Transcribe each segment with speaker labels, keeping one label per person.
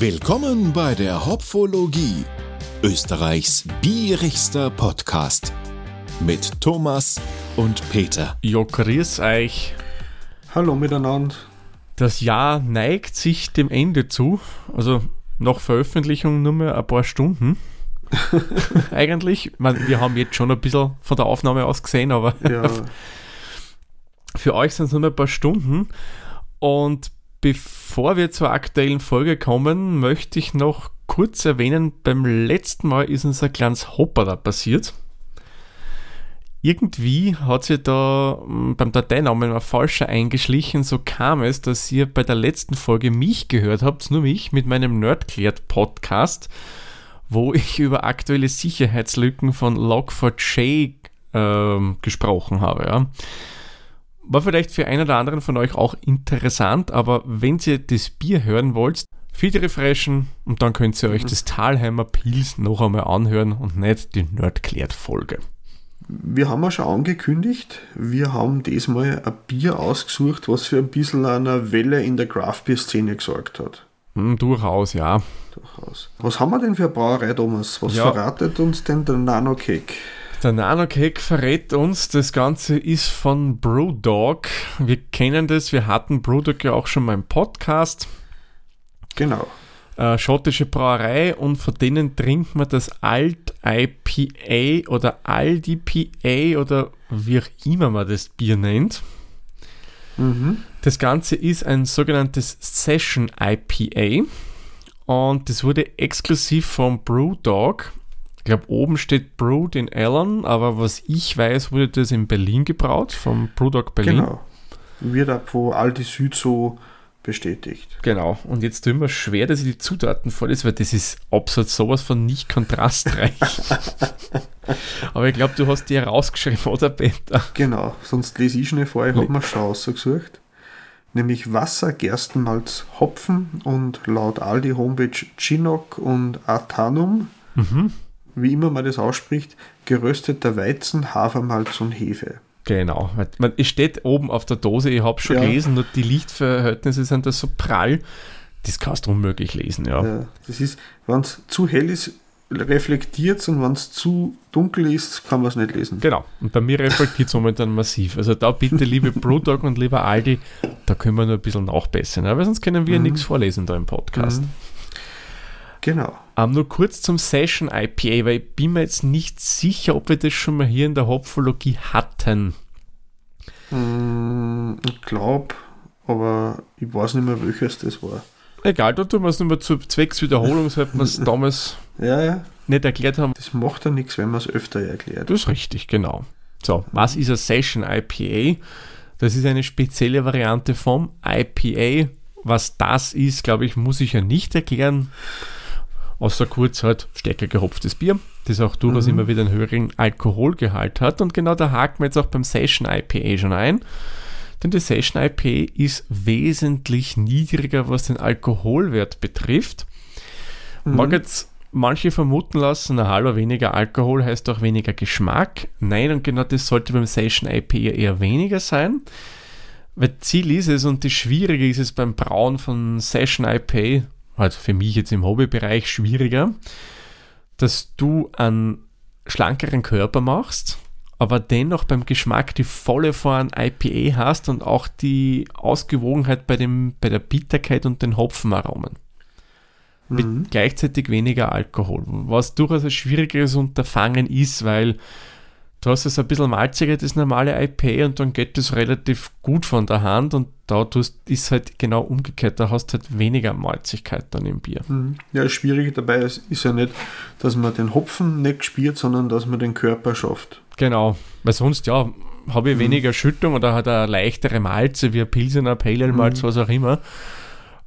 Speaker 1: Willkommen bei der Hopfologie, Österreichs bierigster Podcast mit Thomas und Peter.
Speaker 2: Ja, grüß euch.
Speaker 3: Hallo miteinander.
Speaker 2: Das Jahr neigt sich dem Ende zu. Also nach Veröffentlichung nur mehr ein paar Stunden. Eigentlich. Man, wir haben jetzt schon ein bisschen von der Aufnahme aus gesehen, aber
Speaker 3: Ja,
Speaker 2: für euch sind es nur mehr ein paar Stunden. Und bevor wir zur aktuellen Folge kommen, möchte ich noch kurz erwähnen, beim letzten Mal ist uns ein kleines Hopper da passiert. Irgendwie hat sich da mm, beim Dateinamen ein falscher eingeschlichen. So kam es, dass ihr bei der letzten Folge mich gehört habt, nur mich, mit meinem Nerdklärt Podcast, wo ich über aktuelle Sicherheitslücken von Log4j ähm, gesprochen habe. Ja. War vielleicht für einen oder anderen von euch auch interessant, aber wenn ihr das Bier hören wollt, Feed refreshen und dann könnt ihr euch das Talheimer Pils noch einmal anhören und nicht die Nerdklärt-Folge.
Speaker 3: wir haben ja schon angekündigt, wir haben diesmal ein Bier ausgesucht, was für ein bisschen einer Welle in der Craft Beer Szene gesorgt hat.
Speaker 2: Hm, durchaus, ja.
Speaker 3: Durchaus. Was haben wir denn für eine Brauerei, Thomas? Was
Speaker 2: Ja.
Speaker 3: verratet uns denn der Nanocake?
Speaker 2: Der Nanocake verrät uns, das Ganze ist von Brewdog. Wir kennen das, wir hatten Brewdog ja auch schon mal im Podcast.
Speaker 3: Genau.
Speaker 2: Äh, schottische Brauerei und von denen trinkt man das Alt IPA oder Aldi PA oder wie auch immer man das Bier nennt.
Speaker 3: Mhm.
Speaker 2: Das Ganze ist ein sogenanntes Session IPA und das wurde exklusiv vom Brewdog. Ich glaube, oben steht Brewed in Allen, aber was ich weiß, wurde das in Berlin gebraut, vom Brewdog Berlin.
Speaker 3: Genau. Wird ab wo Aldi Süd so bestätigt.
Speaker 2: Genau. Und jetzt tun wir schwer, dass ich die Zutaten vorlese, weil das ist absolut sowas von nicht kontrastreich. aber ich glaube, du hast die herausgeschrieben, oder Peter?
Speaker 3: Genau, sonst lese ich schnell vor, ich habe mir schon ausgesucht. Nämlich Wasser, Gerstenmalz, Hopfen und laut Aldi Homepage Chinook und Athanum,
Speaker 2: Mhm.
Speaker 3: Wie immer man das ausspricht, gerösteter Weizen, Hafermalz und Hefe.
Speaker 2: Genau. Man, es steht oben auf der Dose, ich habe schon
Speaker 3: Ja.
Speaker 2: gelesen, nur die Lichtverhältnisse sind da so prall. Das kannst du unmöglich lesen, ja.
Speaker 3: Ja, das ist, wenn es zu hell ist, reflektiert und wenn es zu dunkel ist, kann man es nicht lesen.
Speaker 2: Genau. Und bei mir reflektiert es momentan massiv. Also da bitte, liebe Brewdog und lieber Aldi, da können wir nur ein bisschen nachbessern. Aber sonst können wir nichts vorlesen da im Podcast.
Speaker 3: Mhm. Genau.
Speaker 2: Ähm, nur kurz zum Session IPA, weil ich bin mir jetzt nicht sicher, ob wir das schon mal hier in der Hopfologie hatten.
Speaker 3: Mm, Ich glaube, aber ich weiß nicht mehr, welches das war.
Speaker 2: Egal, da tun wir es nur mal zur Zweckswiederholung, seit wir es damals
Speaker 3: Ja, ja,
Speaker 2: nicht erklärt haben.
Speaker 3: das macht ja nichts, wenn man es öfter erklärt.
Speaker 2: Das ist richtig, genau. So, was ist ein Session IPA? Das ist eine spezielle Variante vom IPA. Was das ist, glaube ich, muss ich ja nicht erklären. Außer kurz halt stärker gehopftes Bier, das auch durchaus
Speaker 3: Mhm.
Speaker 2: immer wieder einen höheren Alkoholgehalt hat. Und genau da haken wir jetzt auch beim Session IPA schon ein. Denn die Session IPA ist wesentlich niedriger, was den Alkoholwert betrifft. Mag jetzt manche vermuten lassen, na hallo, weniger Alkohol heißt auch weniger Geschmack. Nein, und genau das sollte beim Session IPA eher weniger sein. Weil Ziel ist es und das Schwierige ist es beim Brauen von Session IPA, halt für mich jetzt im Hobbybereich schwieriger, dass du einen schlankeren Körper machst, aber dennoch beim Geschmack die volle Form IPA hast und auch die Ausgewogenheit bei, dem, bei der Bitterkeit und den Hopfenaromen mit
Speaker 3: Mhm.
Speaker 2: gleichzeitig weniger Alkohol, was durchaus ein schwierigeres Unterfangen ist, weil du hast es ein bisschen malziger, das normale IPA und dann geht es relativ gut von der Hand und da tust, ist halt genau umgekehrt, da hast du halt weniger Malzigkeit dann im Bier.
Speaker 3: Mhm. Ja, das Schwierige dabei ist, ist ja nicht, dass man den Hopfen nicht spürt, sondern dass man den Körper schafft.
Speaker 2: Genau, weil sonst ja, habe ich weniger Schüttung oder hat eine leichtere Malze wie ein Pilsener, Pale Ale Malz, was auch immer.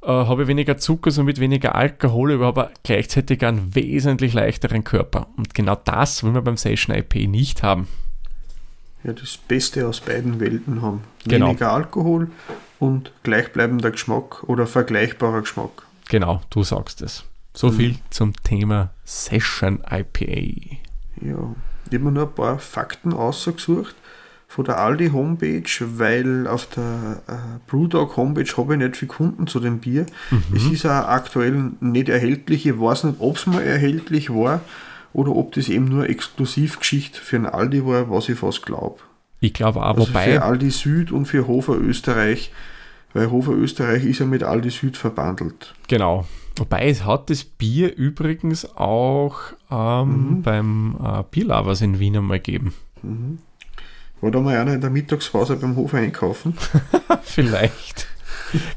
Speaker 2: Äh, habe ich weniger Zucker, somit weniger Alkohol, aber habe gleichzeitig einen wesentlich leichteren Körper. Und genau das will wir beim Session IP nicht haben.
Speaker 3: Ja, das Beste aus beiden Welten haben.
Speaker 2: Genau.
Speaker 3: Weniger Alkohol und gleichbleibender Geschmack oder vergleichbarer Geschmack.
Speaker 2: Genau, du sagst es. So viel zum Thema Session IPA.
Speaker 3: Ja, ich habe mir nur ein paar Fakten ausgesucht. Von der Aldi Homepage, weil auf der äh, Brewdog Homepage habe ich nicht viel Kunden zu dem Bier.
Speaker 2: Mhm.
Speaker 3: Es ist auch aktuell nicht erhältlich. Ich weiß nicht, ob es mal erhältlich war oder ob das eben nur Exklusivgeschichte für einen Aldi war, was ich fast glaube.
Speaker 2: Ich glaube auch,
Speaker 3: Also
Speaker 2: wobei.
Speaker 3: für Aldi Süd und für Hofer Österreich, weil Hofer Österreich ist ja mit Aldi Süd verbandelt.
Speaker 2: Genau. Wobei es hat das Bier übrigens auch ähm,
Speaker 3: Mhm.
Speaker 2: beim äh, Bierlovers in Wien einmal gegeben.
Speaker 3: War da mal einer in der Mittagspause beim Hofer einkaufen.
Speaker 2: Vielleicht.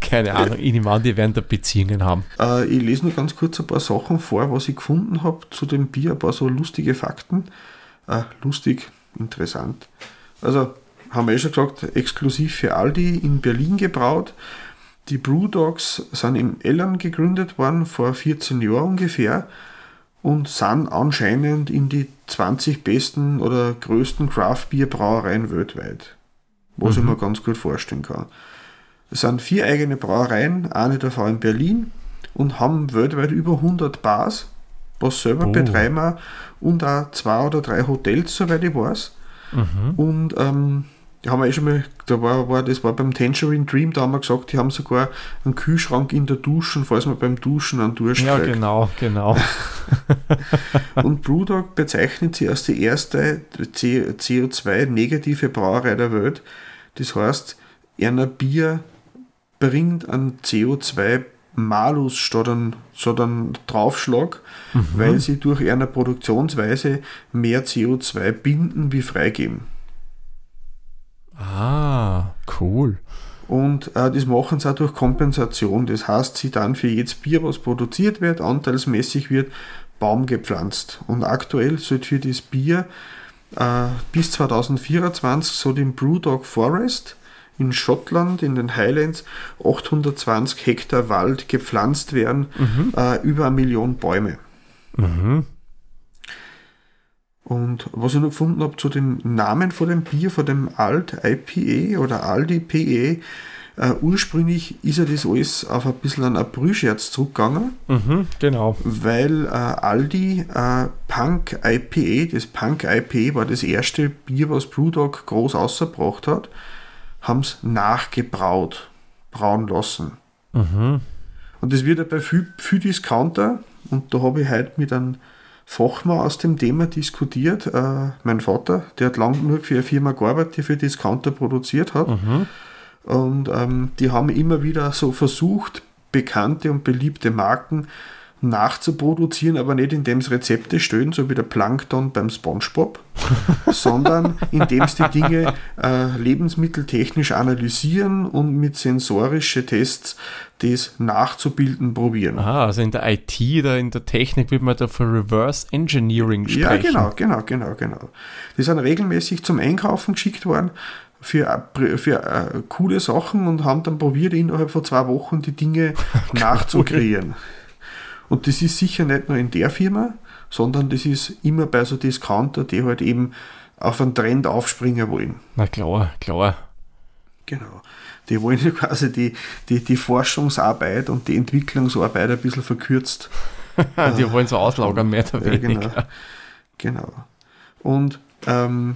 Speaker 2: Keine Ahnung. Ich nehme an, die werden da Beziehungen haben.
Speaker 3: Äh, ich lese nur ganz kurz ein paar Sachen vor, was ich gefunden habe zu dem Bier, ein paar so lustige Fakten. Äh, lustig, interessant. Also, haben wir eh schon gesagt, exklusiv für Aldi in Berlin gebraut. Die Brewdogs sind im Ellern gegründet worden, vor 14 Jahren ungefähr, und sind anscheinend in die 20 besten oder größten Craft-Bier-Brauereien weltweit. Was ich mir ganz gut vorstellen kann. Es sind vier eigene Brauereien, eine davon in Berlin und haben weltweit über 100 Bars, was selber
Speaker 2: Oh.
Speaker 3: betreiben und auch zwei oder drei Hotels, soweit ich weiß. Und ähm, die haben wir eh schon mal, da war, war, das war beim Tangerine Dream, da haben wir gesagt, die haben sogar einen Kühlschrank in der Duschen, falls man beim Duschen einen Durst
Speaker 2: Ja,
Speaker 3: kriegt.
Speaker 2: genau, genau.
Speaker 3: Und Brewdog bezeichnet sie als die erste CO2-negative Brauerei der Welt. Das heißt, einer Bier bringt einen CO2-Malus statt einen, statt einen Draufschlag, weil sie durch eine Produktionsweise mehr CO2 binden wie freigeben.
Speaker 2: Ah, cool.
Speaker 3: Und äh, das machen sie auch durch Kompensation. Das heißt, sie dann für jedes Bier, was produziert wird, anteilsmäßig wird, Baum gepflanzt. Und aktuell sollte für das Bier äh, bis 2024 so den Brewdog Forest in Schottland, in den Highlands, 820 Hektar Wald gepflanzt werden, äh, über eine Million Bäume.
Speaker 2: Mhm.
Speaker 3: Und was ich noch gefunden habe zu dem Namen von dem Bier, von dem Alt IPA oder Aldi PE, äh, ursprünglich ist ja das alles auf ein bisschen einen April-Scherz zurückgegangen,
Speaker 2: Mhm, genau.
Speaker 3: weil äh, Aldi äh, Punk IPA, das Punk IPA war das erste Bier, was Brewdog groß ausgebracht hat, haben es nachgebraut, brauen lassen.
Speaker 2: Mhm.
Speaker 3: Und das wird ja bei viel, viel Discounter, und da habe ich heute mit einem Fachmann aus dem Thema diskutiert, äh, mein Vater, der hat lang genug für eine Firma gearbeitet, die für Discounter produziert hat. Und ähm, die haben immer wieder so versucht, bekannte und beliebte Marken nachzuproduzieren, aber nicht indem sie Rezepte stellen, so wie der Plankton beim Spongebob, sondern indem sie die Dinge äh, lebensmitteltechnisch analysieren und mit sensorischen Tests das nachzubilden probieren.
Speaker 2: Ah, also in der IT oder in der Technik wird man da von Reverse Engineering sprechen.
Speaker 3: Ja, genau, genau, genau, genau. Die sind regelmäßig zum Einkaufen geschickt worden für, für äh, coole Sachen und haben dann probiert, innerhalb von zwei Wochen die Dinge nachzukreieren. Und das ist sicher nicht nur in der Firma, sondern das ist immer bei so Discounter, die halt eben auf einen Trend aufspringen wollen.
Speaker 2: Na klar, klar.
Speaker 3: Genau. Die wollen ja quasi die, die, die Forschungsarbeit und die Entwicklungsarbeit ein bisschen verkürzt
Speaker 2: Die wollen so auslagern, mehr oder
Speaker 3: Ja,
Speaker 2: weniger.
Speaker 3: genau. genau. Und ähm,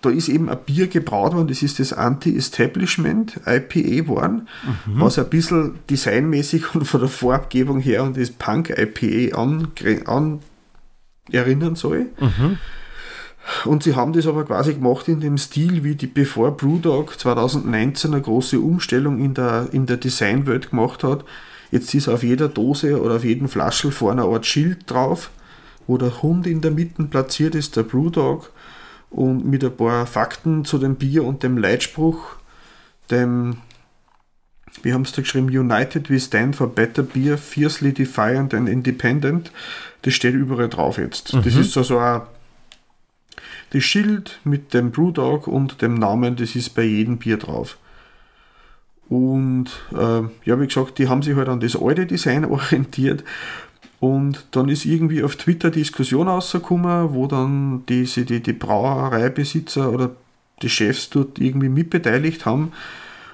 Speaker 3: da ist eben ein Bier gebraut worden, das ist das Anti-Establishment IPA worden, was ein bisschen designmäßig und von der Farbgebung her an das Punk IPA an, an erinnern soll. Und sie haben das aber quasi gemacht in dem Stil, wie die bevor Brewdog 2019 eine große Umstellung in der, in der Designwelt gemacht hat. Jetzt ist auf jeder Dose oder auf jedem Flaschel vorne eine Art Schild drauf, wo der Hund in der Mitte platziert ist, der Brewdog, und mit ein paar Fakten zu dem Bier und dem Leitspruch, dem, wie haben sie da geschrieben, United we stand for better beer, fiercely defiant and independent. Das steht überall drauf jetzt. Das ist so, so ein das Schild mit dem Brewdog und dem Namen, das ist bei jedem Bier drauf. Und äh, ja, wie gesagt, die haben sich halt an das alte Design orientiert. Und dann ist irgendwie auf Twitter Diskussion rausgekommen, wo dann die, sich die, die Brauereibesitzer oder die Chefs dort irgendwie mitbeteiligt haben.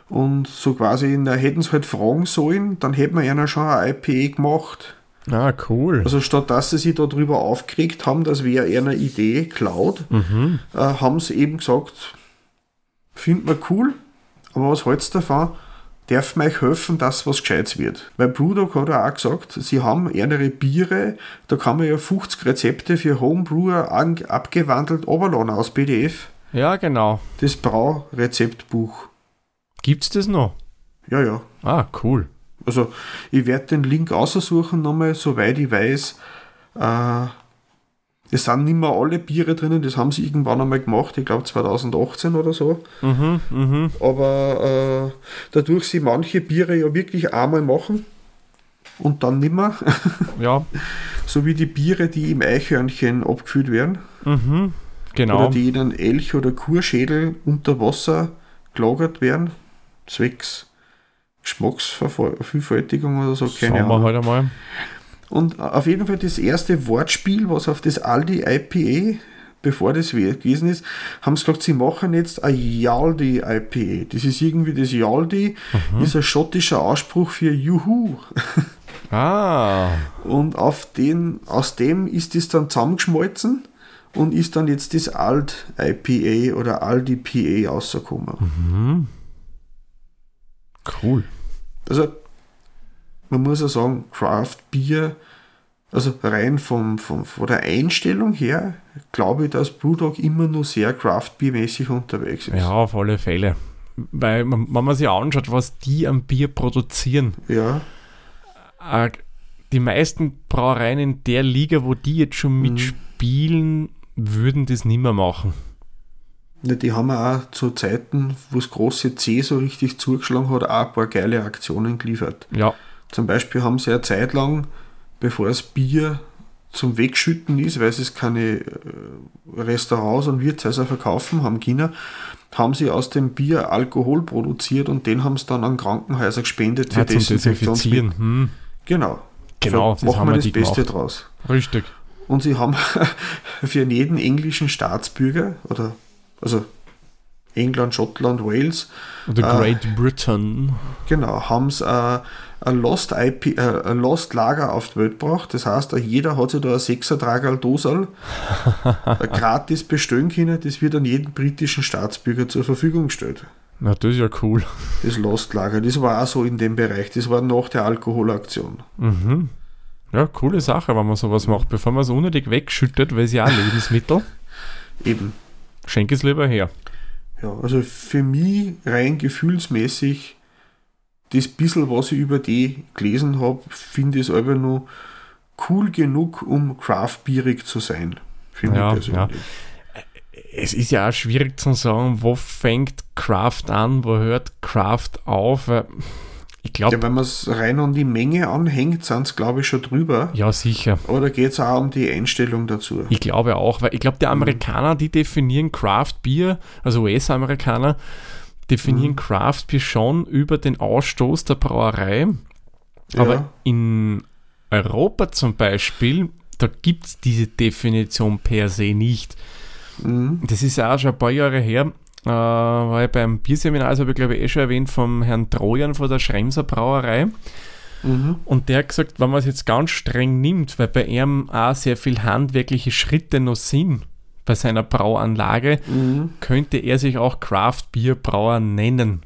Speaker 3: Und so quasi, na, hätten sie halt fragen sollen, dann hätten wir einer schon ein IPA gemacht.
Speaker 2: Ah, cool.
Speaker 3: Also statt dass sie sich darüber aufgeregt haben, dass wer eine Idee klaut, äh, haben sie eben gesagt, findet man cool, aber was hältst du davon? Darf mir euch helfen, dass was Gescheites wird? Weil Brewdog hat ja auch gesagt, sie haben ihre Biere, da kann man ja 50 Rezepte für Homebrewer an- abgewandelt runterladen aus PDF.
Speaker 2: Ja, genau.
Speaker 3: Das Braurezeptbuch.
Speaker 2: Gibt's das noch?
Speaker 3: Ja, ja.
Speaker 2: Ah, cool.
Speaker 3: Also ich werde den Link aussuchen nochmal, soweit ich weiß. Äh, es sind nicht mehr alle Biere drinnen, das haben sie irgendwann einmal gemacht, ich glaube 2018 oder so.
Speaker 2: Mhm, mhm.
Speaker 3: Aber äh, dadurch sie manche Biere ja wirklich einmal machen und dann nimmer,
Speaker 2: Ja,
Speaker 3: so wie die Biere, die im Eichhörnchen abgefüllt werden
Speaker 2: mhm. Genau.
Speaker 3: oder die in einen Elch- oder Kurschädel unter Wasser gelagert werden, zwecks Geschmacksvervielfältigung oder so, keine
Speaker 2: Schauen wir
Speaker 3: Ahnung.
Speaker 2: halt einmal.
Speaker 3: Und auf jeden Fall das erste Wortspiel, was auf das Aldi IPA, bevor das gewesen ist, haben sie gesagt, sie machen jetzt ein Yaldi IPA. Das ist irgendwie das Yaldi, ist ein schottischer Ausspruch für Juhu.
Speaker 2: Ah,
Speaker 3: Und auf den, aus dem ist das dann zusammengeschmolzen und ist dann jetzt das Alt IPA oder Aldi PA rausgekommen.
Speaker 2: cool.
Speaker 3: Also, man muss ja sagen, Craft Beer, also rein vom, vom, von der Einstellung her, glaube ich, dass Brewdog immer nur sehr Craft Beer mäßig unterwegs ist.
Speaker 2: Ja, auf alle Fälle. Weil, wenn man sich anschaut, was die am Bier produzieren,
Speaker 3: Ja,
Speaker 2: äh, die meisten Brauereien in der Liga, wo die jetzt schon mitspielen, würden das nicht mehr machen.
Speaker 3: Ja, die haben auch zu Zeiten, wo das große C so richtig zugeschlagen hat, auch ein paar geile Aktionen geliefert.
Speaker 2: Ja,
Speaker 3: Zum Beispiel haben sie eine Zeit lang, bevor das Bier zum Wegschütten ist, weil es keine äh, Restaurants und Wirtshäuser verkaufen haben China, haben sie aus dem Bier Alkohol produziert und den haben sie dann an Krankenhäuser gespendet für
Speaker 2: ja
Speaker 3: Desinfektionsmittel.
Speaker 2: Hm,
Speaker 3: Genau.
Speaker 2: Genau,
Speaker 3: so machen wir das Beste
Speaker 2: gemacht.
Speaker 3: draus.
Speaker 2: richtig.
Speaker 3: Und sie haben für jeden englischen Staatsbürger oder also England, Schottland, Wales,
Speaker 2: Oder
Speaker 3: Ah.
Speaker 2: Great Britain.
Speaker 3: Genau, haben sie äh, ein Lost, IP, äh, ein Lost Lager auf die Welt gebracht. Das heißt, äh, jeder hat sich da ein Sechsertragerl Dosal äh, gratis bestellen können. Das wird an jeden britischen Staatsbürger zur Verfügung gestellt.
Speaker 2: Na, das ist ja cool.
Speaker 3: Das Lost Lager, das war auch so in dem Bereich. Das war nach der Alkoholaktion.
Speaker 2: Mhm. Ja, coole Sache, wenn man sowas macht, bevor man es unnötig wegschüttet, weil es ja auch Lebensmittel.
Speaker 3: Eben.
Speaker 2: Schenk es lieber her.
Speaker 3: Ja, also für mich rein gefühlsmäßig, das bisschen, was ich über die gelesen habe, finde ich es aber nur cool genug, um craftbierig zu sein. Finde
Speaker 2: Ja,
Speaker 3: ich persönlich.
Speaker 2: Es ist ja auch schwierig zu sagen, wo fängt Craft an, wo hört Craft auf. weil Ich glaube,
Speaker 3: Ja, wenn man es rein an die Menge anhängt, sind es glaube ich schon drüber.
Speaker 2: ja, sicher.
Speaker 3: Da geht es auch um die Einstellung dazu.
Speaker 2: Ich glaube auch, weil ich glaube, die Amerikaner, die definieren Craft Beer, also US-Amerikaner, definieren Craft Beer schon über den Ausstoß der Brauerei. Aber
Speaker 3: ja,
Speaker 2: in Europa zum Beispiel, da gibt es diese Definition per se nicht.
Speaker 3: mhm.
Speaker 2: Das ist ja auch schon ein paar Jahre her, äh, war ich beim Bierseminar, das habe ich glaube ich eh schon erwähnt, vom Herrn Trojan von der Schremser Brauerei.
Speaker 3: Mhm.
Speaker 2: Und der hat gesagt, wenn man es jetzt ganz streng nimmt, weil bei ihm auch sehr viel handwerkliche Schritte noch sind bei seiner Brauanlage,
Speaker 3: Mhm.
Speaker 2: könnte er sich auch Craft Beer Brauer nennen.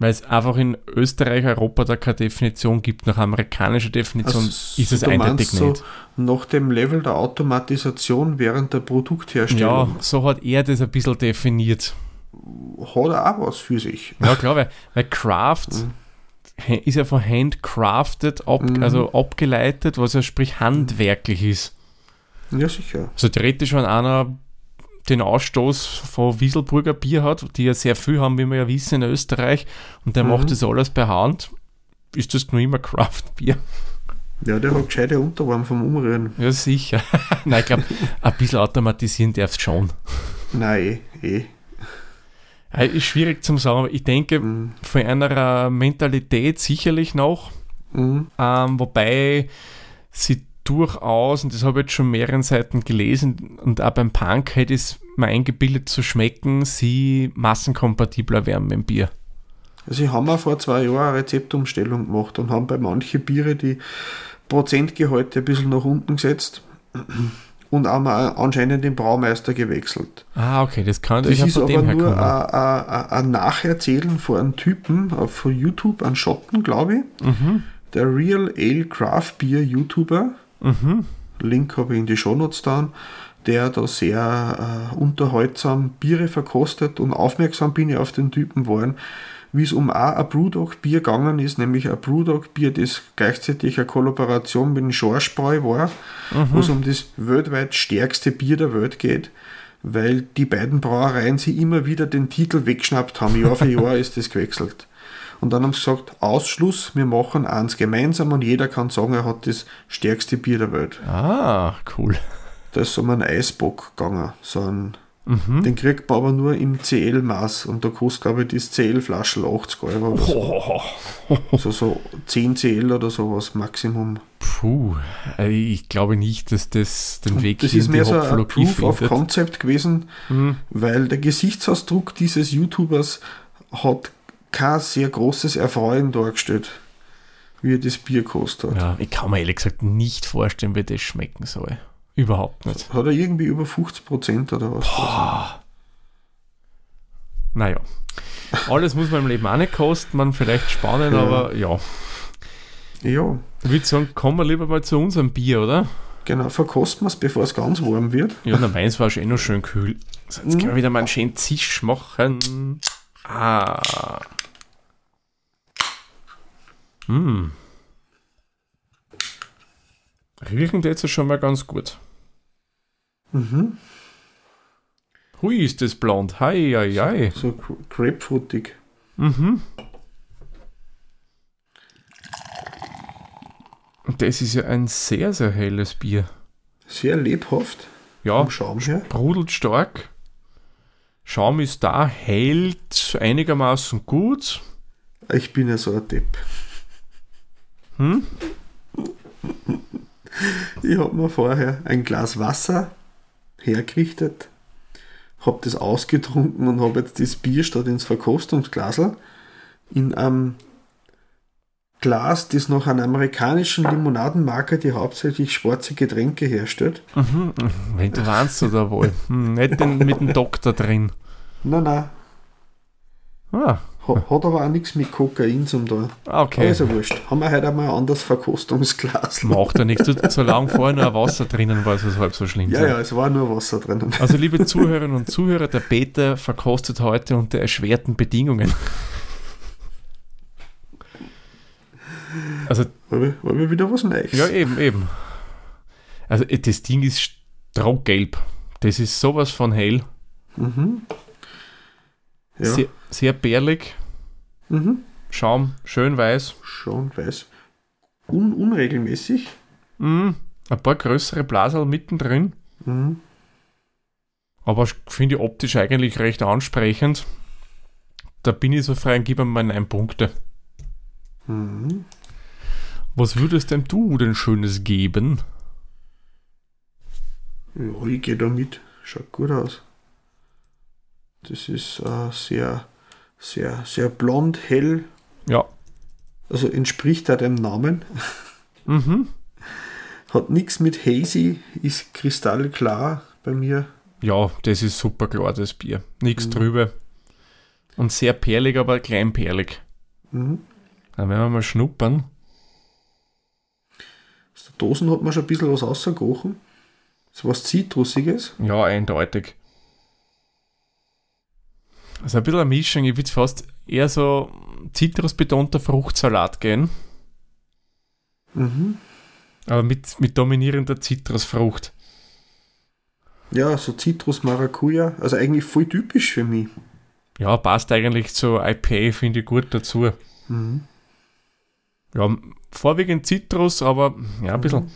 Speaker 2: Weil es einfach in Österreich, Europa da keine Definition gibt. Nach amerikanischer Definition
Speaker 3: Also,
Speaker 2: ist es eindeutig
Speaker 3: so
Speaker 2: nicht.
Speaker 3: Nach dem Level der Automatisation während der
Speaker 2: Ja,
Speaker 3: Produktherstellung
Speaker 2: so hat er das ein bisschen definiert.
Speaker 3: hat er auch was für sich.
Speaker 2: Ja, klar, weil, weil Craft he- ist ja von handcrafted, ab,
Speaker 3: Mhm.
Speaker 2: also abgeleitet, was ja sprich handwerklich ist.
Speaker 3: Ja, sicher.
Speaker 2: Also theoretisch, wenn einer den Ausstoß von Wieselburger Bier hat, die ja sehr viel haben, wie wir ja wissen, in Österreich, und der
Speaker 3: Mhm.
Speaker 2: macht das alles per Hand, ist das nur immer Craft Bier.
Speaker 3: Ja, der hat gescheite Unterarm vom Umrühren.
Speaker 2: Ja, sicher. Nein, ich glaube, ein bisschen automatisieren darf es schon.
Speaker 3: Nein, eh.
Speaker 2: Ja, Ist schwierig zu sagen, aber ich denke,
Speaker 3: Mhm.
Speaker 2: von einer Mentalität sicherlich noch,
Speaker 3: Mhm.
Speaker 2: ähm, wobei sie durchaus, und das habe ich jetzt schon mehreren Seiten gelesen, und auch beim Punk hätte es mir eingebildet zu schmecken, sie massenkompatibler werden mit dem Bier.
Speaker 3: Sie haben auch vor zwei Jahren eine Rezeptumstellung gemacht und haben bei manchen Biere die Prozentgehalte ein bisschen nach unten gesetzt. und haben anscheinend den Braumeister gewechselt.
Speaker 2: Ah, okay, das kann
Speaker 3: Das
Speaker 2: durchaus
Speaker 3: ist aber nur ein, Nacherzählen von einem Typen auf YouTube, einen Schotten, glaube ich.
Speaker 2: Mhm.
Speaker 3: Der Real Ale Craft Beer YouTuber.
Speaker 2: Mhm.
Speaker 3: Link habe ich in die Shownotes da, der da sehr äh, unterhaltsam Biere verkostet und aufmerksam bin ich auf den Typen geworden, wie es um auch ein Brewdog Bier gegangen ist, nämlich ein Brewdog Bier, das gleichzeitig eine Kollaboration mit dem Schorschbräu war, wo es um das weltweit stärkste Bier der Welt geht, weil die beiden Brauereien sie immer wieder den Titel weggeschnappt haben. Jahr für Jahr ist das gewechselt. Und dann haben sie gesagt, Ausschluss, wir machen eins gemeinsam und jeder kann sagen, er hat das stärkste Bier der Welt.
Speaker 2: Ah, cool.
Speaker 3: Da ist so um einen Eisbock gegangen. So ein,
Speaker 2: Mhm.
Speaker 3: Den kriegt man aber nur im CL-Maß und da kostet, glaube ich, das CL-Flaschel 80 Euro so.
Speaker 2: Oh,
Speaker 3: Also so 10 CL oder sowas Maximum.
Speaker 2: puh, ich glaube nicht, dass das den Weg
Speaker 3: Das
Speaker 2: hier
Speaker 3: ist
Speaker 2: in die
Speaker 3: mehr so ein Proof of. Concept gewesen,
Speaker 2: Mhm.
Speaker 3: weil der Gesichtsausdruck dieses YouTubers hat kein sehr großes Erfreuen dargestellt, wie er das Bier kostet hat.
Speaker 2: Ja, ich kann mir ehrlich gesagt nicht vorstellen, wie das schmecken soll. Überhaupt nicht.
Speaker 3: Hat er irgendwie über 50% oder was?
Speaker 2: Naja, alles muss man im Leben auch nicht kosten, man vielleicht spannend,
Speaker 3: Ja.
Speaker 2: aber ja.
Speaker 3: Ja,
Speaker 2: Ich würde sagen, kommen wir lieber mal zu unserem Bier, oder?
Speaker 3: genau. Verkosten wir es, bevor es ganz warm wird.
Speaker 2: Ja, na, meins war schon eh noch schön kühl. So, jetzt
Speaker 3: Mhm.
Speaker 2: können wir wieder mal einen schönen Zisch machen. Ah. Hm. Riechen jetzt schon mal ganz gut.
Speaker 3: Mhm.
Speaker 2: Hui, ist das blond. Hei, hei, hei.
Speaker 3: So gra- grapefruitig.
Speaker 2: Mhm. Das ist ja ein sehr, sehr helles Bier.
Speaker 3: Sehr lebhaft
Speaker 2: Ja,
Speaker 3: vom Schaum her.
Speaker 2: sprudelt stark. Schaum ist da, hält einigermaßen gut.
Speaker 3: Ich bin ja so ein Depp.
Speaker 2: Hm?
Speaker 3: Ich habe mir vorher ein Glas Wasser hergerichtet, habe das ausgetrunken und habe jetzt das Bier statt ins Verkostungsglasel in einem Glas, das nach einer amerikanischen Limonadenmarke, die hauptsächlich schwarze Getränke herstellt.
Speaker 2: Mhm. Wenn du warnst oder wohl. Hm, nicht den, mit dem Doktor drin.
Speaker 3: Nein, nein,
Speaker 2: Ah,
Speaker 3: hat aber auch nichts mit Kokain zum da.
Speaker 2: okay.
Speaker 3: Also wurscht. Haben wir heute einmal ein anderes Verkostungsglas.
Speaker 2: Macht ja nichts. Solange vorher nur Wasser drinnen war, ist es halb so schlimm.
Speaker 3: Ja,
Speaker 2: sein.
Speaker 3: ja, es war nur Wasser drinnen.
Speaker 2: Also, liebe Zuhörerinnen und Zuhörer, der Peter verkostet heute unter erschwerten Bedingungen. Also,
Speaker 3: Weil wir, wir wieder was Neues.
Speaker 2: ja, eben, eben. Also, eh, das Ding ist strohgelb. Das ist sowas von hell.
Speaker 3: Mhm. Ja.
Speaker 2: Sehr, sehr bärlig.
Speaker 3: Mhm.
Speaker 2: Schaum, schön weiß.
Speaker 3: Schon weiß. Un unregelmäßig.
Speaker 2: Mhm. Ein paar größere Blasel mittendrin.
Speaker 3: Mhm.
Speaker 2: Aber ich finde ich optisch eigentlich recht ansprechend. Da bin ich so frei und gebe ihm mal 9 Punkte.
Speaker 3: Mhm.
Speaker 2: Was würdest denn du denn Schönes geben?
Speaker 3: Ja, ich gehe da mit. Schaut gut aus. Das ist äh, sehr, sehr, sehr blond, hell.
Speaker 2: Ja.
Speaker 3: Also entspricht da dem Namen.
Speaker 2: Mhm.
Speaker 3: Hat nichts mit hazy, ist kristallklar bei mir.
Speaker 2: Ja, das ist super klar, das Bier. Nichts
Speaker 3: Mhm.
Speaker 2: drüber. Und sehr perlig, aber kleinperlig.
Speaker 3: Mhm.
Speaker 2: Dann werden wir mal schnuppern.
Speaker 3: Aus der Dosen hat man schon ein bisschen was rausgerochen. So was Zitrusiges.
Speaker 2: Ja, eindeutig. Also ein bisschen eine Mischung. Ich würde fast eher so zitrusbetonter Fruchtsalat gehen.
Speaker 3: Mhm.
Speaker 2: Aber mit, mit dominierender Zitrusfrucht.
Speaker 3: Ja, so Zitrus Maracuja. Also eigentlich voll typisch für mich.
Speaker 2: Ja, passt eigentlich zu IPA, finde ich gut dazu.
Speaker 3: Mhm.
Speaker 2: Ja, vorwiegend Zitrus, aber ja, ein bisschen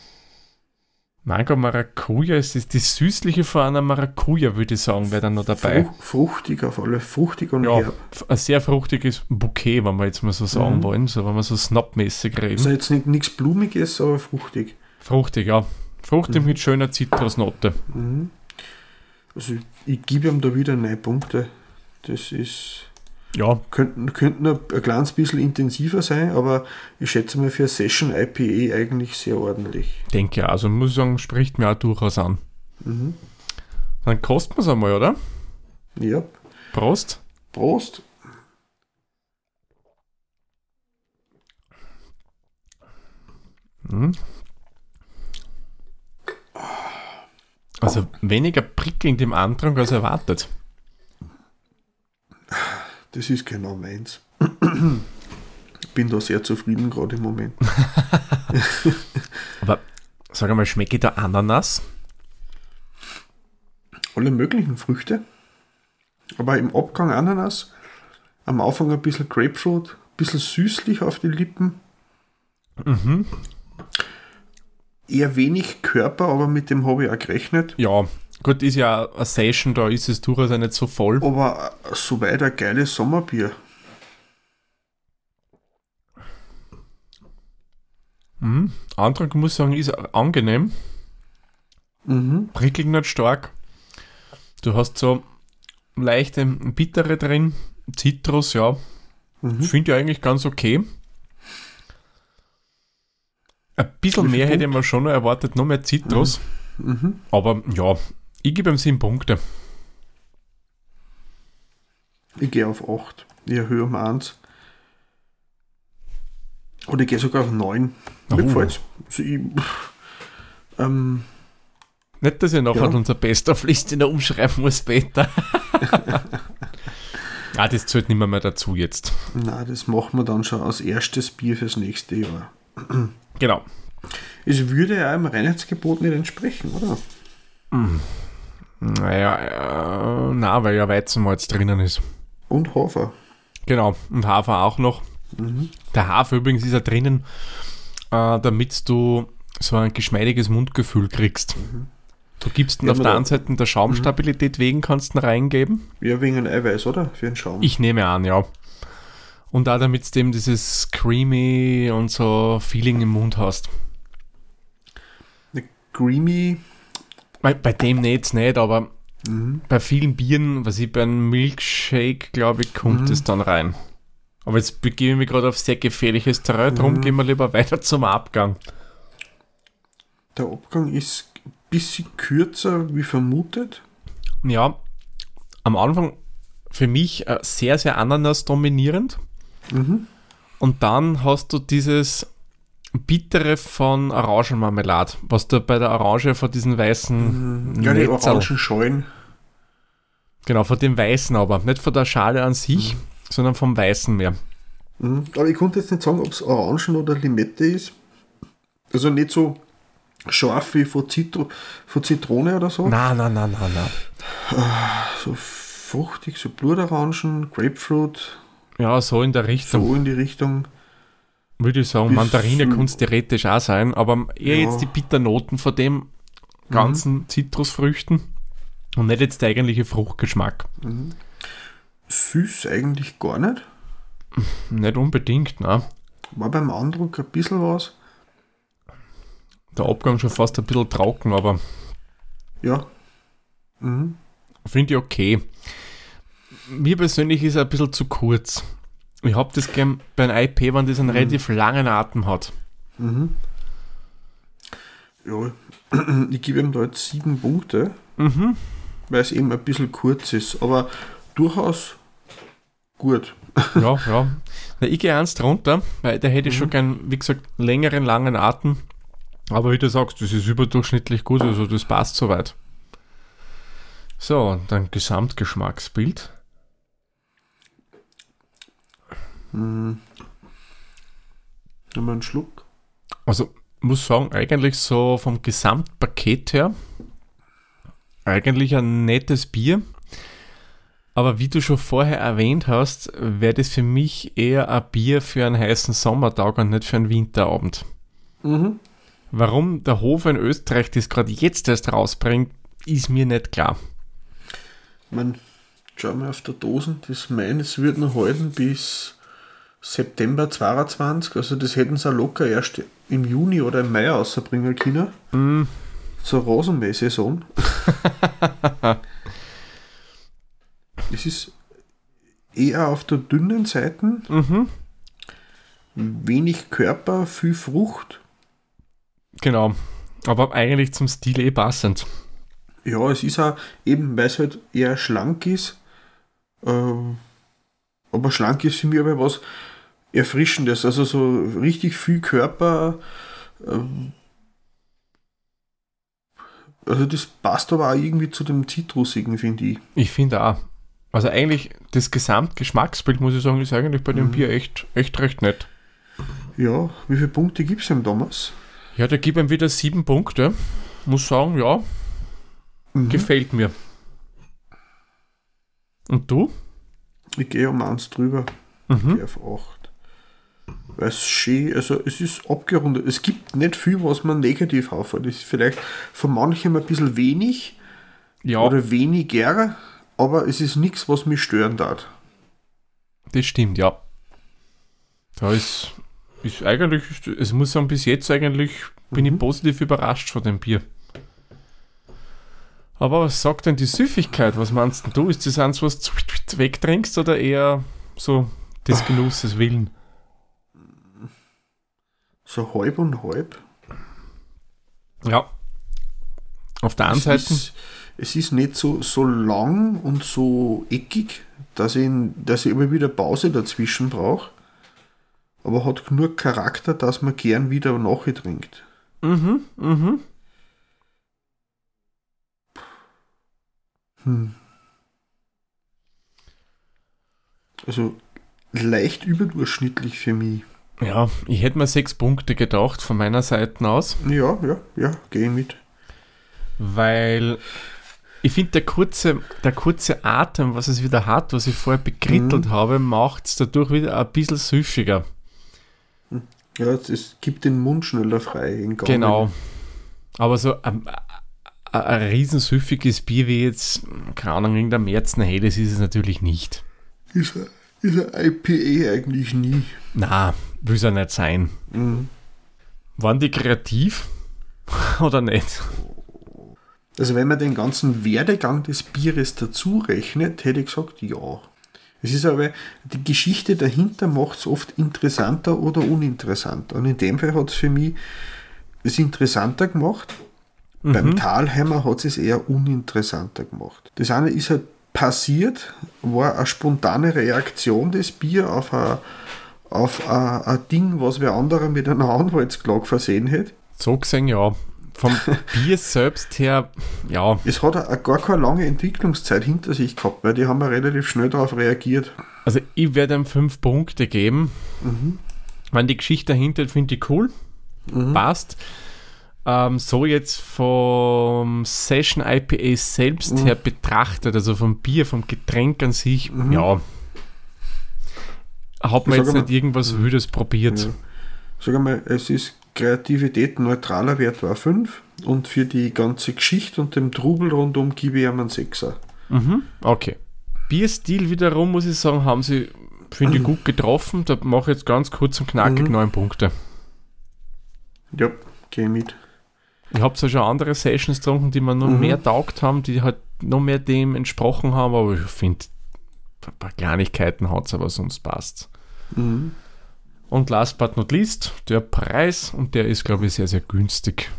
Speaker 2: Mango Maracuja. Es ist das Süßliche von einer Maracuja, würde ich sagen, wäre dann noch dabei.
Speaker 3: Fruch, fruchtig auf alle. Fruchtig und
Speaker 2: Ja,
Speaker 3: herb.
Speaker 2: ein sehr fruchtiges Bouquet, wenn wir jetzt mal so sagen
Speaker 3: Mhm.
Speaker 2: wollen, so wenn wir so snobmäßig reden.
Speaker 3: Also jetzt nicht nichts Blumiges, aber fruchtig.
Speaker 2: Fruchtig, ja. Fruchtig mit schöner Zitrusnote.
Speaker 3: Mhm. Also ich, ich gebe ihm da wieder neun Punkte. Das ist.
Speaker 2: Ja,
Speaker 3: Könnten, könnten ein, ein kleines bisschen intensiver sein, aber ich schätze mal für Session IPA eigentlich sehr ordentlich.
Speaker 2: denke. Also muss ich sagen, spricht mir auch durchaus an. Dann kosten wir es einmal, oder?
Speaker 3: Ja.
Speaker 2: Prost.
Speaker 3: Prost.
Speaker 2: Also weniger prickelnd im Andrang als erwartet.
Speaker 3: Das ist genau meins. Bin da sehr zufrieden gerade im Moment.
Speaker 2: Aber sag einmal, schmecke der Ananas?
Speaker 3: Alle möglichen Früchte. Aber im Abgang Ananas. Am Anfang ein bisschen Grapefruit, ein bisschen süßlich auf die Lippen. Eher wenig Körper, aber mit dem habe ich auch gerechnet.
Speaker 2: Ja, gut, ist ja eine Session, da ist es durchaus nicht so voll.
Speaker 3: Aber äh, soweit ein geiles Sommerbier.
Speaker 2: Andrang, muss ich sagen, ist angenehm.
Speaker 3: Mhm.
Speaker 2: Prickelt nicht stark. Du hast so leichte Bittere drin. Zitrus, ja. Finde ich eigentlich ganz okay. Ein bisschen mehr hätte ich
Speaker 3: Punkt?
Speaker 2: mir schon noch erwartet, noch mehr Zitrus. Aber ja, ich gebe ihm 7 Punkte.
Speaker 3: Ich gehe auf 8. Ich erhöhe um 1. Oder ich gehe sogar auf 9. Mir
Speaker 2: Oh.
Speaker 3: gefällt's. Also ich, ähm,
Speaker 2: Nicht, dass ich nachher
Speaker 3: Ja.
Speaker 2: unser Best of Liste noch umschreiben muss, Peter. ah, das zählt nicht mehr, mehr dazu jetzt.
Speaker 3: na, das machen wir dann schon als erstes Bier fürs nächste Jahr.
Speaker 2: Genau.
Speaker 3: Es würde ja im Reinheitsgebot nicht entsprechen, oder?
Speaker 2: Naja, äh, na, weil ja Weizenmalz drinnen ist.
Speaker 3: Und Hafer.
Speaker 2: Genau, und Hafer auch noch.
Speaker 3: Mhm.
Speaker 2: Der Hafer übrigens ist ja drinnen, äh, damit du so ein geschmeidiges Mundgefühl kriegst. Du gibst ihn
Speaker 3: Ja,
Speaker 2: auf der
Speaker 3: da-
Speaker 2: einen Seite der Schaumstabilität wegen, kannst ihn reingeben.
Speaker 3: Ja, wegen ein Eiweiß, oder? Für einen Schaum.
Speaker 2: Ich nehme an, ja. Und auch damit du eben dieses creamy und so Feeling im Mund hast.
Speaker 3: Eine creamy.
Speaker 2: Bei, bei dem nicht, nicht, aber
Speaker 3: Mhm.
Speaker 2: bei vielen Bieren, was ich bei einem Milkshake, glaube ich, kommt es dann rein. Aber jetzt begebe ich mich gerade auf sehr gefährliches Terrain, darum gehen wir lieber weiter zum Abgang.
Speaker 3: Der Abgang ist ein bisschen kürzer wie vermutet.
Speaker 2: Ja, am Anfang für mich äh, sehr, sehr Ananas dominierend. Und dann hast du dieses Bittere von Orangenmarmelade, was du bei der Orange von diesen weißen
Speaker 3: Ja, die
Speaker 2: Netzel-
Speaker 3: orangen Schalen.
Speaker 2: Genau, von dem Weißen aber. Nicht von der Schale an sich, sondern vom Weißen mehr.
Speaker 3: Mhm. Aber ich konnte jetzt nicht sagen, ob es Orangen oder Limette ist. Also nicht so scharf wie von, Zitro von Zitrone oder so.
Speaker 2: Na, na, na, na, na.
Speaker 3: So fruchtig, so Blutorangen, Grapefruit,
Speaker 2: Ja, so in der Richtung,
Speaker 3: so in die Richtung.
Speaker 2: Würde ich sagen. Mandarine kann es theoretisch auch sein, aber eher
Speaker 3: Ja.
Speaker 2: jetzt die Bitternoten von dem ganzen Zitrusfrüchten und nicht jetzt der eigentliche Fruchtgeschmack.
Speaker 3: Süß eigentlich gar nicht.
Speaker 2: Nicht unbedingt, ne?
Speaker 3: War beim Andruck ein bisschen was.
Speaker 2: Der Abgang schon fast ein bisschen trocken, aber
Speaker 3: Ja. Mhm.
Speaker 2: finde ich okay. Mir persönlich ist er ein bisschen zu kurz. Ich habe das gern bei einem IP, wenn das einen relativ langen Atem hat.
Speaker 3: Ja, ich gebe ihm da jetzt sieben Punkte,
Speaker 2: Mhm.
Speaker 3: weil es eben ein bisschen kurz ist, aber durchaus gut.
Speaker 2: Ja, ja. Na, ich gehe eins drunter, weil da hätte ich schon gern, wie gesagt, längeren, langen Atem. Aber wie du sagst, das ist überdurchschnittlich gut, also das passt soweit. So, dann Gesamtgeschmacksbild.
Speaker 3: Nochmal einen Schluck.
Speaker 2: Also, muss sagen, eigentlich so vom Gesamtpaket her, eigentlich ein nettes Bier. Aber wie du schon vorher erwähnt hast, wäre das für mich eher ein Bier für einen heißen Sommertag und nicht für einen Winterabend.
Speaker 3: Mhm.
Speaker 2: Warum der Hofer in Österreich das gerade jetzt erst rausbringt, ist mir nicht klar.
Speaker 3: Man, schau mal auf der Dosen, das meines wird noch halten bis September 22, also das hätten sie locker erst im Juni oder im Mai rausbringen können.
Speaker 2: Mm.
Speaker 3: Zur Rasenmähsaison. es ist eher auf der dünnen Seite.
Speaker 2: Mhm.
Speaker 3: Wenig Körper, viel Frucht.
Speaker 2: Genau. Aber eigentlich zum Stil eh passend.
Speaker 3: Ja, es ist auch eben, weil es halt eher schlank ist. Ähm, aber schlank ist für mich aber was Erfrischendes. Also so richtig viel Körper. Ähm, also das passt aber auch irgendwie zu dem Zitrusigen, finde ich.
Speaker 2: Ich finde auch. Also eigentlich das Gesamtgeschmacksbild, muss ich sagen, ist eigentlich bei dem
Speaker 3: Mhm.
Speaker 2: Bier echt, echt recht nett.
Speaker 3: Ja, wie viele Punkte gibt es ihm damals?
Speaker 2: Ja, der gibt ihm wieder sieben Punkte. Muss sagen, ja,
Speaker 3: Mhm.
Speaker 2: gefällt mir. Und du?
Speaker 3: Ich gehe um eins drüber.
Speaker 2: Mhm.
Speaker 3: Gehe auf 8. Weil es schön, also es ist abgerundet. Es gibt nicht viel, was man negativ auffällt. Das ist vielleicht von manchem ein bisschen wenig
Speaker 2: Ja,
Speaker 3: oder weniger, aber es ist nichts, was mich stören darf.
Speaker 2: das stimmt, ja. Da ist, ist eigentlich, es muss sagen, bis jetzt eigentlich bin ich positiv überrascht von dem Bier. Aber was sagt denn die Süffigkeit? Was meinst denn du? Ist das eins, was du wegtrinkst oder eher so des Genusses willen?
Speaker 3: So halb und halb.
Speaker 2: Ja. Auf der einen
Speaker 3: Es
Speaker 2: Seite,
Speaker 3: ist, es ist nicht so, so lang und so eckig, dass ich, dass ich immer wieder Pause dazwischen brauche. Aber hat genug Charakter, dass man gern wieder nachher trinkt.
Speaker 2: mhm, mhm.
Speaker 3: Hm. Also leicht überdurchschnittlich für mich.
Speaker 2: Ja, ich hätte mir sechs Punkte gedacht von meiner Seite aus.
Speaker 3: Ja, ja, ja, gehe mit.
Speaker 2: weil ich finde, der kurze, der kurze Atem, was es wieder hat, was ich vorher bekrittelt
Speaker 3: Mhm.
Speaker 2: habe, macht es dadurch wieder ein bisschen süffiger.
Speaker 3: Ja, es- es gibt den Mund schneller frei.
Speaker 2: Genau. Aber so ein, ein, ein riesen süffiges Bier wie jetzt, keine Ahnung, irgendein Märzen Helles ist es natürlich nicht.
Speaker 3: Ist ein, ist ein IPA eigentlich nie.
Speaker 2: Na, will es ja nicht sein.
Speaker 3: Mhm.
Speaker 2: Waren die kreativ oder nicht?
Speaker 3: Also wenn man den ganzen Werdegang des Bieres dazu rechnet, hätte ich gesagt, ja. Es ist aber, die Geschichte dahinter macht es oft interessanter oder uninteressanter. Und in dem Fall hat es für mich es interessanter gemacht. Beim Talheimer hat es eher uninteressanter gemacht. Das eine ist halt passiert, war eine spontane Reaktion des Bier auf ein, auf ein, ein Ding, was wer anderer mit einer Anwaltsklage versehen hätte.
Speaker 2: So gesehen, ja. Vom Bier selbst her, ja,
Speaker 3: Es hat auch gar keine lange Entwicklungszeit hinter sich gehabt, weil die haben ja relativ schnell darauf reagiert.
Speaker 2: Also ich werde ihm fünf Punkte geben. Wenn die Geschichte dahinter finde ich cool. Passt. Ähm, so jetzt vom Session IPA selbst her betrachtet, also vom Bier, vom Getränk an sich, ja. Hat man jetzt
Speaker 3: mal-
Speaker 2: nicht irgendwas Wildes probiert.
Speaker 3: Ja. Sag einmal, es ist Kreativität neutraler Wert war 5 und für die ganze Geschichte und dem Trubel rundum gebe ich ihm einen 6er.
Speaker 2: Mhm, okay. Bierstil wiederum, muss ich sagen, haben sie, finde ich, gut getroffen. Da mache ich jetzt ganz kurz und knackig
Speaker 3: Mhm.
Speaker 2: neun Punkte.
Speaker 3: Ja, geh mit.
Speaker 2: Ich habe zwar schon andere Sessions getrunken, die mir noch
Speaker 3: Mhm.
Speaker 2: mehr taugt haben, die halt noch mehr dem entsprochen haben, aber ich finde, ein paar Kleinigkeiten hat es, aber sonst passt
Speaker 3: Mhm.
Speaker 2: Und last but not least, der Preis, und der ist, glaube ich, sehr, sehr günstig.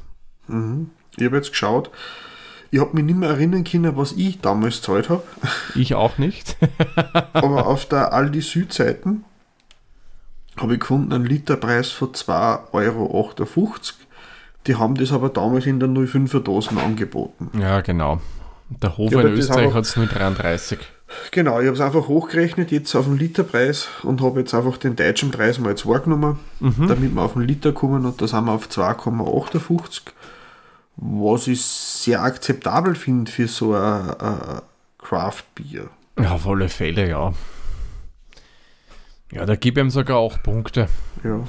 Speaker 3: Mhm. Ich habe jetzt geschaut, ich habe mich nicht mehr erinnern können, was ich damals gezahlt habe,
Speaker 2: Ich auch nicht.
Speaker 3: aber auf der Aldi Südseiten habe ich gefunden einen Literpreis von 2,58 Euro. Die haben das aber damals in der 05er Dosen angeboten.
Speaker 2: ja, genau. Der Hofer in Österreich hat es nur 33.
Speaker 3: Genau, ich habe es einfach hochgerechnet jetzt auf den Literpreis und habe jetzt einfach den deutschen Preis mal jetzt wahrgenommen, damit wir auf den Liter kommen und da sind wir auf 2,58, was ich sehr akzeptabel finde für so ein, ein Craft-Bier.
Speaker 2: Ja, auf alle Fälle, ja. Ja, da gebe ich ihm sogar auch Punkte.
Speaker 3: Ja,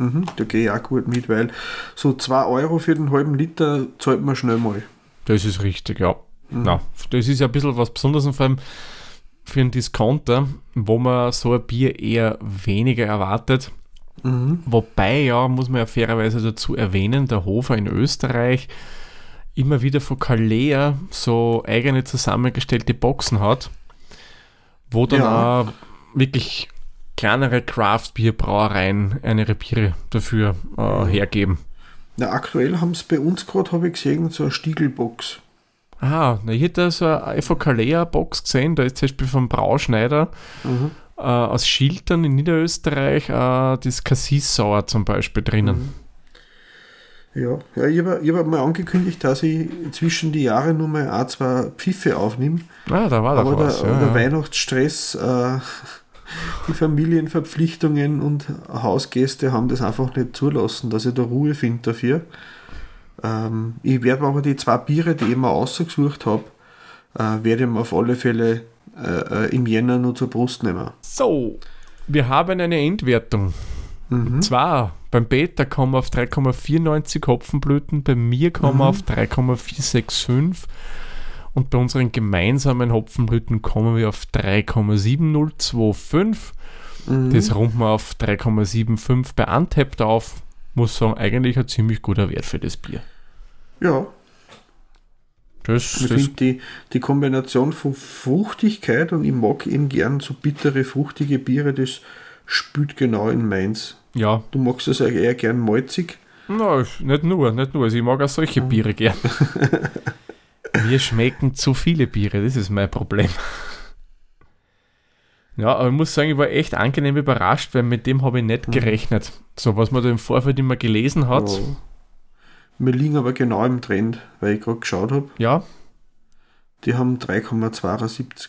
Speaker 3: mhm, da gehe ich auch gut mit, weil so 2 Euro für den halben Liter zahlt man schnell mal.
Speaker 2: Das ist richtig, ja. Na, das ist ja ein bisschen was Besonderes und vor allem für einen Discounter, wo man so ein Bier eher weniger erwartet.
Speaker 3: Mhm.
Speaker 2: Wobei, ja, muss man ja fairerweise dazu erwähnen, der Hofer in Österreich immer wieder von Kalea so eigene zusammengestellte Boxen hat, wo dann
Speaker 3: Ja.
Speaker 2: auch wirklich kleinere Craft-Bier-Brauereien eine Biere dafür äh, hergeben.
Speaker 3: Na, aktuell haben sie bei uns gerade, habe ich gesehen, so eine Stiegelbox.
Speaker 2: Ah, na, ich hätte so eine Evokalea-Box gesehen, da ist zum Beispiel vom Brauschneider
Speaker 3: Mhm.
Speaker 2: äh, aus Schiltern in Niederösterreich äh, das Cassis-Sauer zum Beispiel drinnen.
Speaker 3: Ja, ja ich habe hab mal angekündigt, dass ich zwischen die Jahre nur mal ein, zwei Pfiffe aufnehme.
Speaker 2: Ah, da war doch
Speaker 3: Aber
Speaker 2: was.
Speaker 3: der,
Speaker 2: ja,
Speaker 3: der
Speaker 2: ja.
Speaker 3: Weihnachtsstress, äh, die Familienverpflichtungen und Hausgäste haben das einfach nicht zulassen, dass ich da Ruhe finde dafür. Ähm, ich werde aber die zwei Biere, die ich mir ausgesucht habe, äh, werde ich mir auf alle Fälle äh, äh, im Jänner nur zur Brust nehmen.
Speaker 2: So, wir haben eine Endwertung.
Speaker 3: Mhm.
Speaker 2: Und zwar beim Beta kommen wir auf 3,94 Hopfenblüten, bei mir kommen wir auf 3,465 und bei unseren gemeinsamen Hopfenblüten kommen wir auf 3,7025.
Speaker 3: Mhm.
Speaker 2: Das runden wir auf 3,75 bei Untapped auf. Muss sagen, eigentlich ein ziemlich guter Wert für das Bier.
Speaker 3: Ja,
Speaker 2: Das,
Speaker 3: ich finde die, die Kombination von Fruchtigkeit und ich mag eben gern so bittere, fruchtige Biere, das spült genau in meins.
Speaker 2: ja,
Speaker 3: Du magst es ja eher gern malzig.
Speaker 2: Na, nicht nur, nicht nur. Also ich mag auch solche Biere gern. Mir schmecken zu viele Biere, das ist mein Problem. Ja, aber ich muss sagen, ich war echt angenehm überrascht, weil mit dem habe ich nicht gerechnet. So, was man da im Vorfeld immer gelesen hat.
Speaker 3: Ja. Wir liegen aber genau im Trend, weil ich gerade geschaut habe.
Speaker 2: Ja,
Speaker 3: Die haben 3,72.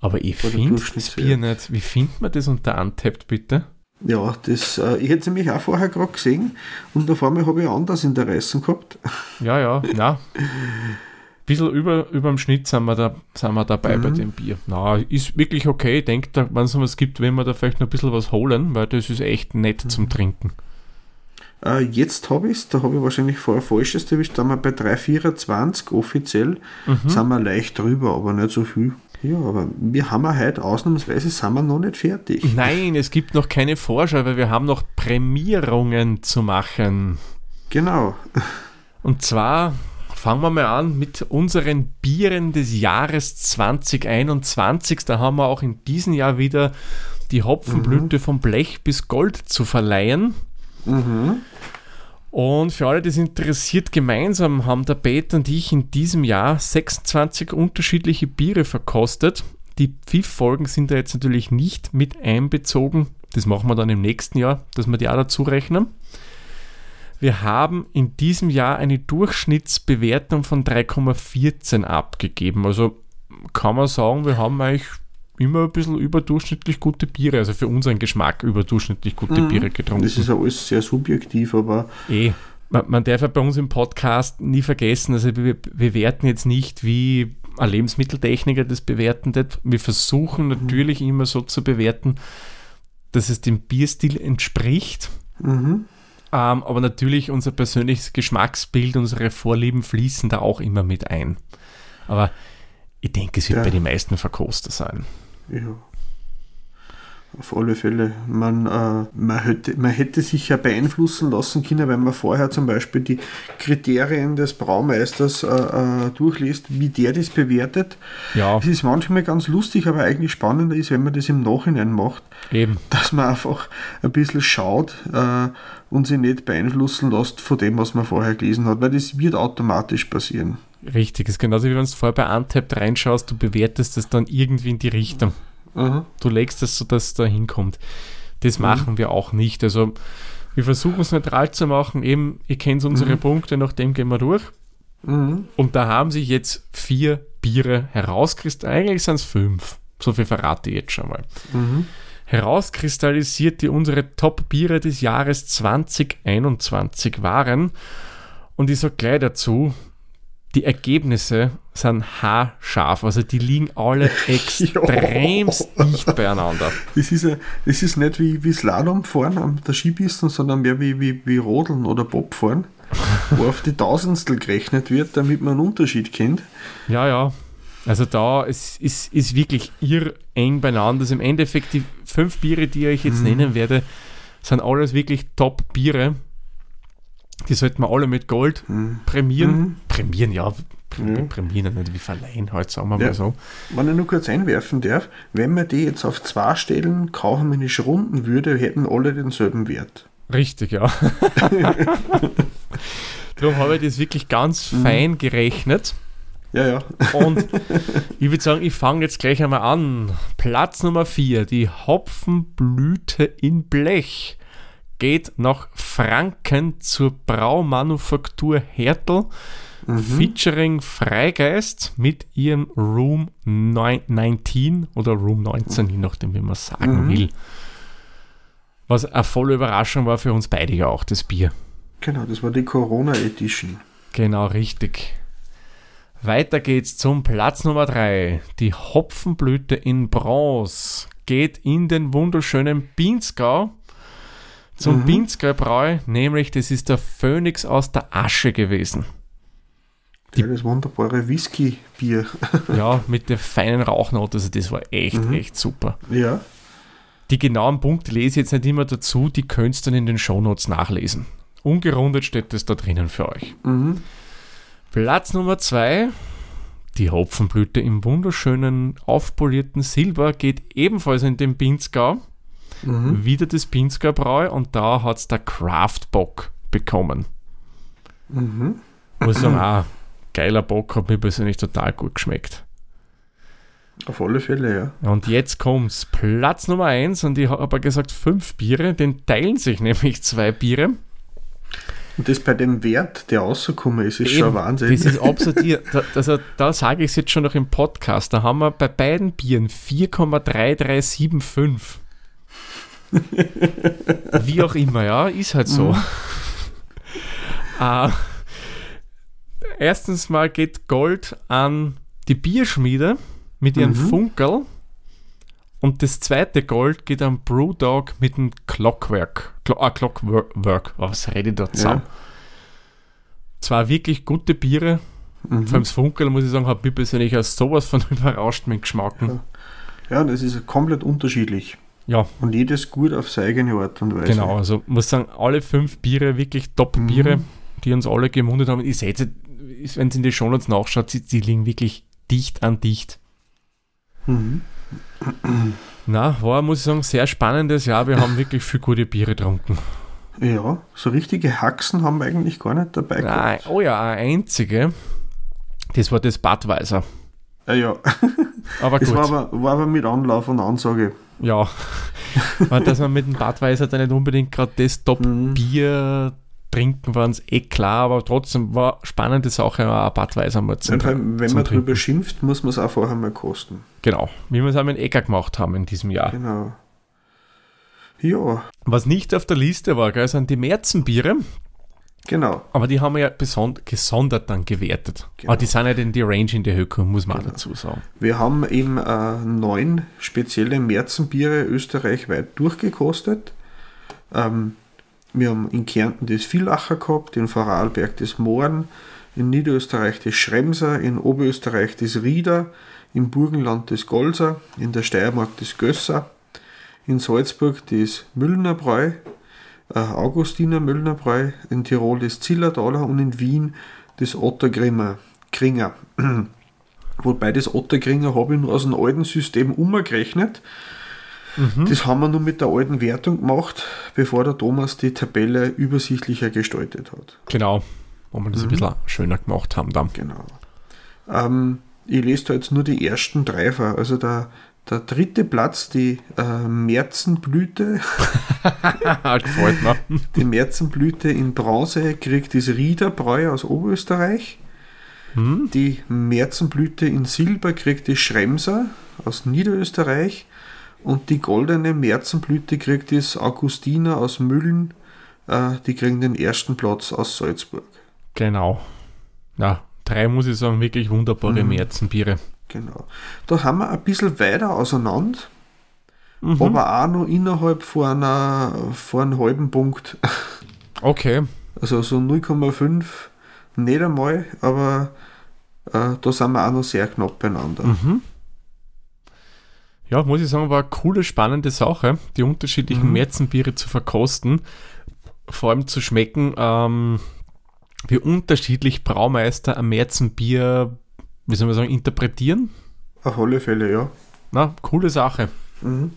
Speaker 2: aber ich finde das. Bier nicht. Wie findet man das unter Untapped, bitte?
Speaker 3: Ja, das, äh, ich hätte es nämlich auch vorher gerade gesehen und auf einmal habe ich anders Interessen gehabt.
Speaker 2: Ja, ja, na. Bisschen über, über dem Schnitt sind wir, da, sind wir dabei bei
Speaker 3: Mhm.
Speaker 2: dem Bier. Na, ist wirklich okay. Ich denke, da, wenn es noch was gibt, werden wir da vielleicht noch ein bisschen was holen, weil das ist echt nett
Speaker 3: Mhm.
Speaker 2: zum Trinken.
Speaker 3: Äh, jetzt habe ich es, da habe ich wahrscheinlich vorher Falsches erwischt, da sind wir bei 3,24 offiziell,
Speaker 2: Mhm.
Speaker 3: sind wir leicht drüber, aber nicht so viel. Ja, aber wir haben ja heute ausnahmsweise sind wir noch nicht fertig.
Speaker 2: Nein, es gibt noch keine Vorschau, weil wir haben noch Prämierungen zu machen.
Speaker 3: Genau.
Speaker 2: Und zwar fangen wir mal an mit unseren Bieren des Jahres 2021. Da haben wir auch in diesem Jahr wieder die Hopfenblüte von Blech bis Gold zu verleihen.
Speaker 3: Mhm.
Speaker 2: Und für alle, die es interessiert, gemeinsam haben der Peter und ich in diesem Jahr 26 unterschiedliche Biere verkostet. Die Pfiff-Folgen sind da jetzt natürlich nicht mit einbezogen. Das machen wir dann im nächsten Jahr, dass wir die auch dazu rechnen. Wir haben in diesem Jahr eine Durchschnittsbewertung von 3,14 abgegeben. Also kann man sagen, wir haben eigentlich immer ein bisschen überdurchschnittlich gute Biere, also für unseren Geschmack überdurchschnittlich gute Biere getrunken.
Speaker 3: Das ist ja alles sehr subjektiv, aber
Speaker 2: Eh. Man, man darf ja bei uns im Podcast nie vergessen, also wir bewerten jetzt nicht, wie ein Lebensmitteltechniker das bewerten wird. Wir versuchen natürlich immer so zu bewerten, dass es dem Bierstil entspricht.
Speaker 3: mhm.
Speaker 2: Ähm, aber natürlich unser persönliches Geschmacksbild, unsere Vorlieben fließen da auch immer mit ein. Aber ich denke, es wird
Speaker 3: Ja.
Speaker 2: bei den meisten Verkoster sein.
Speaker 3: ja. Auf alle Fälle. Man, äh, man, hätte, man hätte sich ja beeinflussen lassen können, wenn man vorher zum Beispiel die Kriterien des Braumeisters äh, äh, durchliest, wie der das bewertet.
Speaker 2: Ja,
Speaker 3: Es ist manchmal ganz lustig, aber eigentlich spannender ist, wenn man das im Nachhinein macht,
Speaker 2: eben.
Speaker 3: dass man einfach ein bisschen schaut äh, und sich nicht beeinflussen lässt von dem, was man vorher gelesen hat, weil das wird automatisch passieren.
Speaker 2: Richtig, ist genauso wie wenn du vorher bei Untapped reinschaust, du bewertest das dann irgendwie in die Richtung.
Speaker 3: Aha.
Speaker 2: Du legst es so, dass es da hinkommt. Das machen wir auch nicht. Also wir versuchen es neutral zu machen. Eben, ihr kennt unsere Punkte, nach dem gehen wir durch.
Speaker 3: Mhm.
Speaker 2: Und da haben sich jetzt vier Biere herauskristallisiert. Eigentlich sind es fünf. So viel verrate ich jetzt schon mal.
Speaker 3: Mhm.
Speaker 2: Herauskristallisiert, die unsere Top-Biere des Jahres 2021 waren. Und ich sage gleich dazu, die Ergebnisse sind haarscharf. Also die liegen alle extremst dicht beieinander.
Speaker 3: Das ist, ja, das ist nicht wie, wie Slalom fahren an der Skipiste, sondern mehr wie, wie, wie Rodeln oder Bob fahren, wo auf die Tausendstel gerechnet wird, damit man einen Unterschied kennt.
Speaker 2: Ja, ja. Also da ist, ist, ist wirklich irr eng beieinander. Also im Endeffekt die fünf Biere, die ich jetzt nennen werde, sind alles wirklich Top-Biere. Die sollten wir alle mit Gold prämieren.
Speaker 3: Mhm.
Speaker 2: Prämieren, ja.
Speaker 3: Ja.
Speaker 2: Prämieren, nicht wie verleihen halt, sagen wir
Speaker 3: Ja.
Speaker 2: mal so.
Speaker 3: Wenn ich nur kurz einwerfen darf, wenn man die jetzt auf zwei Stellen kaufmännisch runden würde, hätten alle denselben Wert.
Speaker 2: Richtig, ja. Darum habe ich das wirklich ganz fein gerechnet.
Speaker 3: Ja, ja.
Speaker 2: Und ich würde sagen, ich fange jetzt gleich einmal an. Platz Nummer 4, die Hopfenblüte in Blech geht nach Franken zur Braumanufaktur Hertel, mhm. featuring Freigeist mit ihrem Room 19 oder Room 19, je nachdem, wie man sagen mhm. will. Was eine volle Überraschung war für uns beide ja auch, das Bier.
Speaker 3: Genau, das war die Corona Edition.
Speaker 2: Genau, richtig. Weiter geht's zum Platz Nummer 3. Die Hopfenblüte in Bronze geht in den wunderschönen Binsgau zum mhm. Binsgau Bräu, nämlich das ist der Phönix aus der Asche gewesen.
Speaker 3: Die, ja, das wunderbare Whisky-Bier.
Speaker 2: ja, mit der feinen Rauchnote, also das war echt, mhm. echt super.
Speaker 3: Ja.
Speaker 2: Die genauen Punkte lese ich jetzt nicht immer dazu, die könnt ihr dann in den Shownotes nachlesen. Ungerundet steht das da drinnen für euch. Mhm. Platz Nummer zwei. Die Hopfenblüte im wunderschönen, aufpolierten Silber geht ebenfalls in den Pinzgau. Mhm. Wieder das Pinzgau Bräu und da hat es der Craft-Bock bekommen. Mhm. Muss sagen, ah, geiler Bock, hat mir persönlich total gut geschmeckt.
Speaker 3: Auf alle Fälle,
Speaker 2: ja. Und jetzt kommt's. Platz Nummer eins und ich habe aber gesagt fünf Biere, den teilen sich nämlich zwei Biere.
Speaker 3: Und das bei dem Wert, der rausgekommen ist, ist Eben, schon Wahnsinn.
Speaker 2: Das ist absurd. da, also, da sage ich es jetzt schon noch im Podcast. Da haben wir bei beiden Bieren 4,3375. Wie auch immer, ja, ist halt so. Mhm. uh, erstens mal geht Gold an die Bierschmiede mit ihren mhm. Funkel. Und das zweite Gold geht an Brewdog mit dem Clockwork. Clo ah, Clockwork. Oh, was rede ich da zusammen? Ja. Zwar wirklich gute Biere. Mhm. Vor allem das Funkel, muss ich sagen, hat mich persönlich als sowas von überrascht mit Geschmack.
Speaker 3: Ja. ja, das ist komplett unterschiedlich.
Speaker 2: Ja.
Speaker 3: Und jedes gut auf seine eigene Art und Weise.
Speaker 2: Genau, also muss sagen, alle fünf Biere wirklich Top-Biere, mhm. die uns alle gemundet haben. Ich sehe wenn es in die Shownotes nachschaut, die, die liegen wirklich dicht an dicht. Mhm. Na, war, muss ich sagen, sehr spannendes Jahr. Wir haben wirklich viel gute Biere getrunken.
Speaker 3: Ja, so richtige Haxen haben wir eigentlich gar nicht dabei
Speaker 2: Nein, gehabt. Oh ja, eine einzige. Das war das Badweiser.
Speaker 3: Ja, ja. Aber das gut. War aber, war aber mit Anlauf und Ansage.
Speaker 2: Ja. dass man mit dem Badweiser dann nicht unbedingt gerade das Top-Bier mhm trinken waren es eh klar, aber trotzdem war spannende Sache, ein Badweiser mal
Speaker 3: zu Wenn, wenn man drüber schimpft, muss man es auch vorher mal kosten.
Speaker 2: Genau, wie wir es auch mit Ecker gemacht haben in diesem Jahr.
Speaker 3: Genau. Ja.
Speaker 2: Was nicht auf der Liste war, gell, sind die Märzenbiere.
Speaker 3: Genau.
Speaker 2: Aber die haben wir ja gesondert dann gewertet. Genau. Aber die sind ja in die Range in der Höhe, muss man genau. auch dazu sagen.
Speaker 3: Wir haben eben äh, neun spezielle Märzenbiere österreichweit durchgekostet. Ähm, wir haben in Kärnten das Villacher gehabt, in Vorarlberg das Mohren, in Niederösterreich das Schremser, in Oberösterreich das Rieder, im Burgenland das Golser, in der Steiermark das Gösser, in Salzburg das Müllnerbräu, äh, Augustiner Müllnerbräu, in Tirol das Zillertaler und in Wien das Ottergrimmer, Kringer. Wobei das Ottergringer habe ich nur aus dem alten System umgerechnet. Mhm. Das haben wir nur mit der alten Wertung gemacht, bevor der Thomas die Tabelle übersichtlicher gestaltet hat.
Speaker 2: Genau, wo wir das mhm. ein bisschen schöner gemacht haben dann.
Speaker 3: Genau. Ähm, ich lese da jetzt nur die ersten drei vor. Also der, der dritte Platz, die äh, Märzenblüte.
Speaker 2: Gefällt mir.
Speaker 3: Die Märzenblüte in Bronze kriegt das Riederbräu aus Oberösterreich. Hm? Die Märzenblüte in Silber kriegt die Schremser aus Niederösterreich. Und die goldene Märzenblüte kriegt das Augustiner aus Müllen. Äh, die kriegen den ersten Platz aus Salzburg.
Speaker 2: Genau. Ja, drei muss ich sagen, wirklich wunderbare mhm. Märzenbiere.
Speaker 3: Genau. Da haben wir ein bisschen weiter auseinander, mhm. aber auch noch innerhalb von, einer, von einem halben Punkt.
Speaker 2: Okay.
Speaker 3: Also so 0,5 nicht einmal, aber äh, da sind wir auch noch sehr knapp beieinander. Mhm.
Speaker 2: Ja, muss ich sagen, war eine coole, spannende Sache, die unterschiedlichen mhm. Märzenbiere zu verkosten, vor allem zu schmecken, ähm, wie unterschiedlich Braumeister ein Märzenbier, wie soll man sagen, interpretieren.
Speaker 3: Auf alle Fälle, ja.
Speaker 2: Na, coole Sache. Mhm.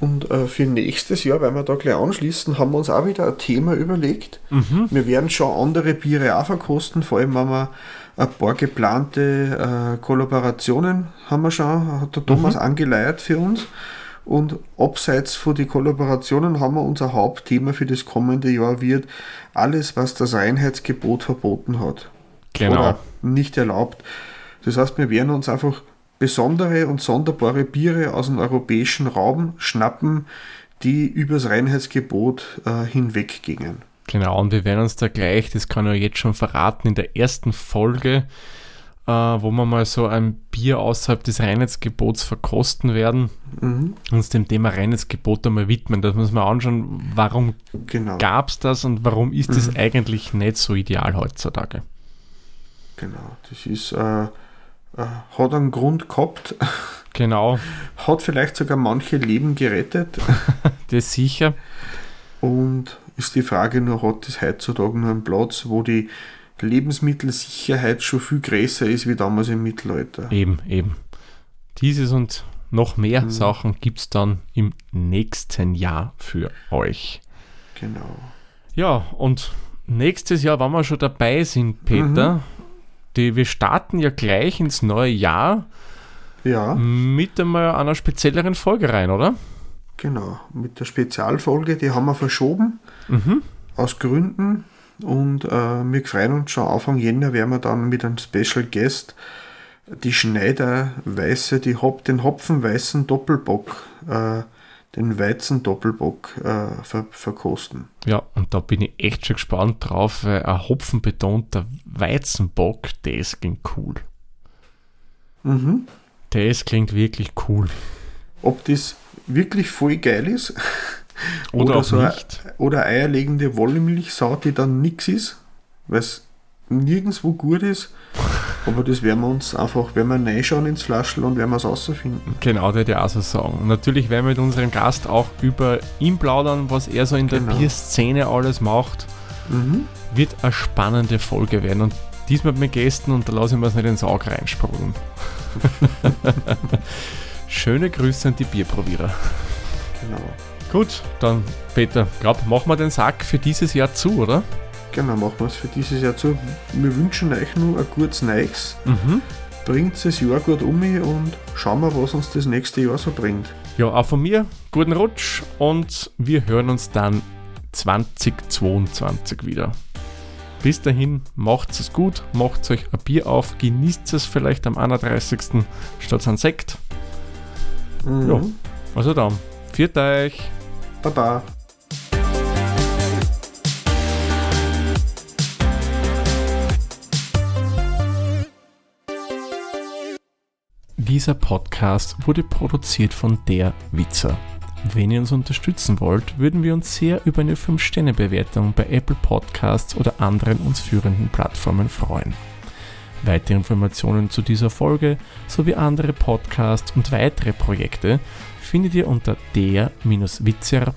Speaker 3: Und äh, für nächstes Jahr, weil wir da gleich anschließen, haben wir uns auch wieder ein Thema überlegt.
Speaker 2: Mhm.
Speaker 3: Wir werden schon andere Biere auch verkosten, vor allem wenn wir ein paar geplante äh, Kollaborationen haben wir schon, hat der Thomas
Speaker 2: Mhm.
Speaker 3: angeleiert für uns. Und abseits von den Kollaborationen haben wir unser Hauptthema für das kommende Jahr wird alles, was das Reinheitsgebot verboten hat
Speaker 2: Genau.
Speaker 3: oder nicht erlaubt. Das heißt, wir werden uns einfach besondere und sonderbare Biere aus dem europäischen Raum schnappen, die übers Reinheitsgebot äh, hinweggingen.
Speaker 2: Genau, und wir werden uns da gleich, das kann ich jetzt schon verraten, in der ersten Folge, äh, wo wir mal so ein Bier außerhalb des Reinheitsgebots verkosten werden,
Speaker 3: Mhm,
Speaker 2: uns dem Thema Reinheitsgebot einmal widmen. Das muss man anschauen, warum
Speaker 3: genau,
Speaker 2: gab es das und warum ist das
Speaker 3: Mhm.
Speaker 2: eigentlich nicht so ideal heutzutage.
Speaker 3: genau. Das ist, äh, äh, hat einen Grund gehabt,
Speaker 2: Genau,
Speaker 3: hat vielleicht sogar manche Leben gerettet
Speaker 2: das sicher.
Speaker 3: Und ist die Frage nur, hat es heutzutage nur einen Platz, wo die Lebensmittelsicherheit schon viel größer ist wie damals im Mittelalter.
Speaker 2: Eben, eben. Dieses und noch mehr
Speaker 3: Mhm.
Speaker 2: Sachen gibt es dann im nächsten Jahr für euch.
Speaker 3: Genau.
Speaker 2: Ja, und nächstes Jahr, wenn wir schon dabei sind, Peter,
Speaker 3: Mhm.
Speaker 2: die, wir starten ja gleich ins neue Jahr
Speaker 3: Ja.
Speaker 2: mit einmal einer spezielleren Folge rein, oder?
Speaker 3: Genau, mit der Spezialfolge, die haben wir verschoben,
Speaker 2: Mhm.
Speaker 3: aus Gründen. Und äh, wir freuen uns schon, Anfang Jänner werden wir dann mit einem Special Guest die Schneider Weiße, die Hop, den Hopfenweißen Doppelbock, äh, den Weizen Doppelbock äh, ver verkosten.
Speaker 2: Ja, und da bin ich echt schon gespannt drauf, weil ein hopfenbetonter Weizenbock, das klingt cool.
Speaker 3: Mhm.
Speaker 2: Das klingt wirklich cool.
Speaker 3: Ob das wirklich voll geil ist
Speaker 2: Oder,
Speaker 3: Oder so ein-
Speaker 2: nicht.
Speaker 3: oder eierlegende Wollmilchsau, die dann nix ist, weil es nirgendwo gut ist. Aber das werden wir uns einfach, wenn wir reinschauen ins Flaschel und werden wir es rausfinden.
Speaker 2: Genau, der der auch so sagen. Und natürlich werden wir mit unserem Gast auch über ihn plaudern, was er so in der
Speaker 3: Genau.
Speaker 2: Bierszene alles macht.
Speaker 3: Mhm.
Speaker 2: Wird eine spannende Folge werden. Und diesmal mit Gästen und da lasse ich mir es nicht ins Auge reinsprudeln. Schöne Grüße an die Bierprobierer.
Speaker 3: Genau.
Speaker 2: Gut, dann Peter, glaub, machen wir den Sack für dieses Jahr zu, oder?
Speaker 3: Genau, machen wir es für dieses Jahr zu. Wir wünschen euch nur ein gutes Neues.
Speaker 2: Mhm.
Speaker 3: Bringt das Jahr gut um und schauen wir, was uns das nächste Jahr so bringt.
Speaker 2: Ja, auch von mir, guten Rutsch und wir hören uns dann 2022 wieder. Bis dahin, macht's es gut, macht euch ein Bier auf, genießt es vielleicht am 31. statt an Sekt.
Speaker 3: Mhm.
Speaker 2: Ja. Also dann, viert euch!
Speaker 3: Baba.
Speaker 2: Dieser Podcast wurde produziert von der Witzer. Wenn ihr uns unterstützen wollt, würden wir uns sehr über eine 5-Sterne-Bewertung bei Apple Podcasts oder anderen uns führenden Plattformen freuen. Weitere Informationen zu dieser Folge sowie andere Podcasts und weitere Projekte findet ihr unter der-witzer.at.